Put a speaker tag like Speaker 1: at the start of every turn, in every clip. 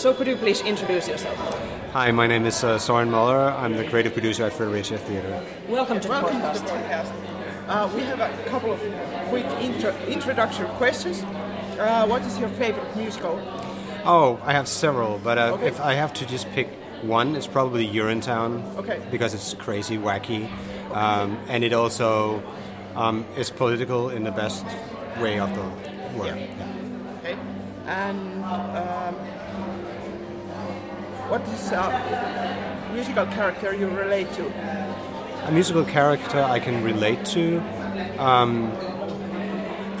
Speaker 1: So could you please introduce yourself?
Speaker 2: Hi, my name is uh, Soren Muller. I'm the creative producer at Fredericia Theatre.
Speaker 1: Welcome to the
Speaker 3: Welcome
Speaker 1: podcast.
Speaker 3: to the podcast. Uh, we have a couple of quick intro- introductory questions. Uh, what is your favorite musical?
Speaker 2: Oh, I have several, but uh,
Speaker 3: Okay.
Speaker 2: if I have to just pick one, it's probably Urinetown.
Speaker 3: Okay.
Speaker 2: Because it's crazy, wacky, um, and it also um, is political in the best way of the word.
Speaker 3: Yeah.
Speaker 2: Yeah.
Speaker 3: Okay. And um, what is a musical character you relate to?
Speaker 2: A musical character I can relate to. Um,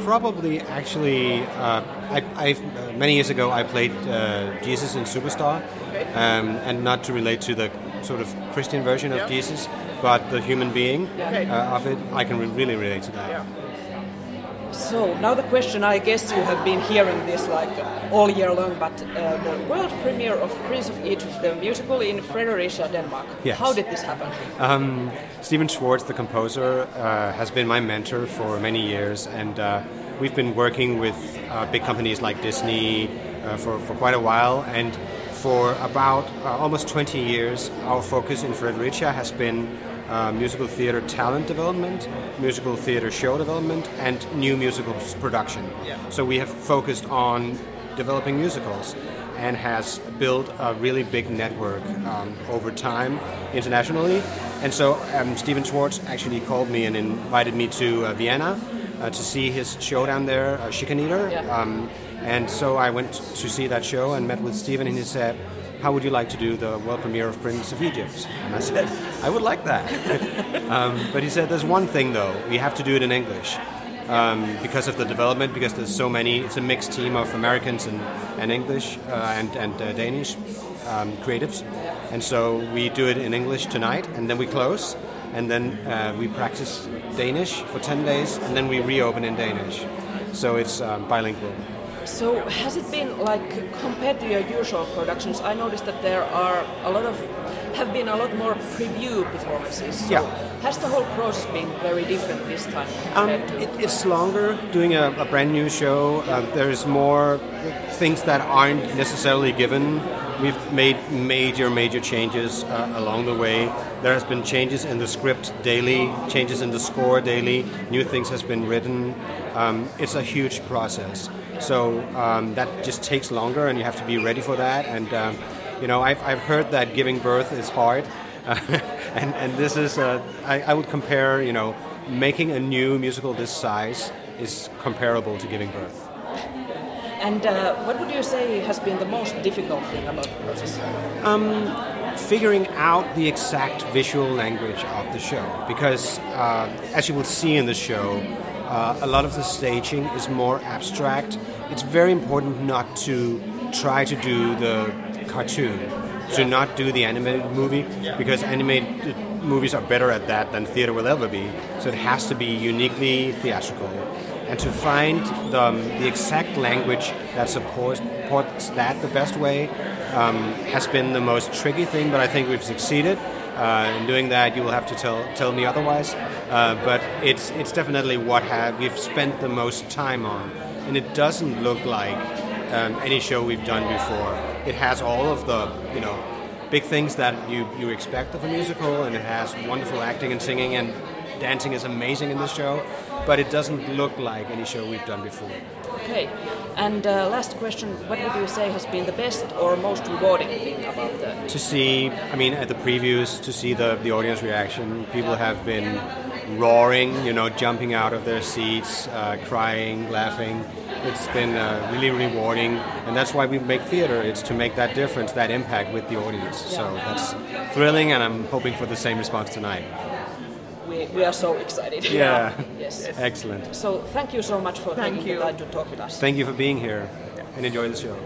Speaker 2: probably, actually, uh, I, I, uh, many years ago I played uh, Jesus in Superstar,
Speaker 3: Okay.
Speaker 2: um, and not to relate to the sort of Christian version of
Speaker 3: Yeah.
Speaker 2: Jesus, but the human being
Speaker 3: Okay.
Speaker 2: uh, of it. I can re- really relate to that.
Speaker 3: Yeah.
Speaker 1: So now the question, I guess you have been hearing this like all year long, but uh, the world premiere of Prince of Egypt, the musical in Fredericia, Denmark.
Speaker 2: Yes.
Speaker 1: How did this happen?
Speaker 2: Um, Stephen Schwartz, the composer, uh, has been my mentor for many years, and uh, we've been working with uh, big companies like Disney uh, for, for quite a while. And for about uh, almost 20 years, our focus in Fredericia has been uh, musical theater talent development, musical theater show development, and new musical production.
Speaker 3: Yeah.
Speaker 2: So we have focused on developing musicals and has built a really big network um, over time internationally. And so um, Stephen Schwartz actually called me and invited me to uh, Vienna uh, to see his show down there, uh, Schikaneder.
Speaker 1: Yeah.
Speaker 2: Um, and so I went to see that show and met with Stephen, and he said, how would you like to do the world premiere of Prince of Egypt? And I said, I would like that. um, but he said, there's one thing though, we have to do it in English um, because of the development, because there's so many, it's a mixed team of Americans and, and English uh, and, and uh, Danish um, creatives. And so we do it in English tonight, and then we close, and then uh, we practice Danish for 10 days, and then we reopen in Danish. So it's um, bilingual.
Speaker 1: So has it been like compared to your usual productions? I noticed that there are a lot of have been a lot more preview performances. So
Speaker 2: Yeah.
Speaker 1: Has the whole process been very different this time?
Speaker 2: Um, it, it's longer doing a, a brand new show. Uh, there's more things that aren't necessarily given. We've made major, major changes uh, along the way. There has been changes in the script daily, changes in the score daily. New things has been written. Um, it's a huge process. So um, that just takes longer, and you have to be ready for that. And um, you know, I've, I've heard that giving birth is hard, and and this is uh, would compare you know making a new musical this size is comparable to giving birth.
Speaker 1: And uh, what would you say has been the most difficult thing about the process?
Speaker 2: Figuring out the exact visual language of the show, because uh, as you will see in the show, uh, a lot of the staging is more abstract. It's very important not to try to do the cartoon, to not do the animated movie, because animated movies are better at that than theater will ever be. So it has to be uniquely theatrical. And to find the, the exact language that supports, supports that the best way um, has been the most tricky thing, but I think we've succeeded. Uh, in doing that, you will have to tell, tell me otherwise. Uh, but it's, it's definitely what have, we've spent the most time on. And it doesn't look like um, any show we've done before. It has all of the, you know, big things that you, you expect of a musical, and it has wonderful acting and singing, and dancing is amazing in this show, but it doesn't look like any show we've done before.
Speaker 1: Okay. And uh, last question: What would you say has been the best or most rewarding thing about the?
Speaker 2: To see, I mean, at the previews, to see the, the audience reaction, people have been roaring, you know, jumping out of their seats, uh, crying, laughing. It's been uh, really rewarding, and that's why we make theater. It's to make that difference, that impact with the audience. So that's thrilling, and I'm hoping for the same response tonight.
Speaker 1: We, we are so excited.
Speaker 2: Yeah.
Speaker 1: yes.
Speaker 2: Excellent.
Speaker 1: So thank you so much for
Speaker 3: Thank
Speaker 1: taking
Speaker 3: you.
Speaker 1: the time to talk with us.
Speaker 2: Thank you for being here, and enjoy the show.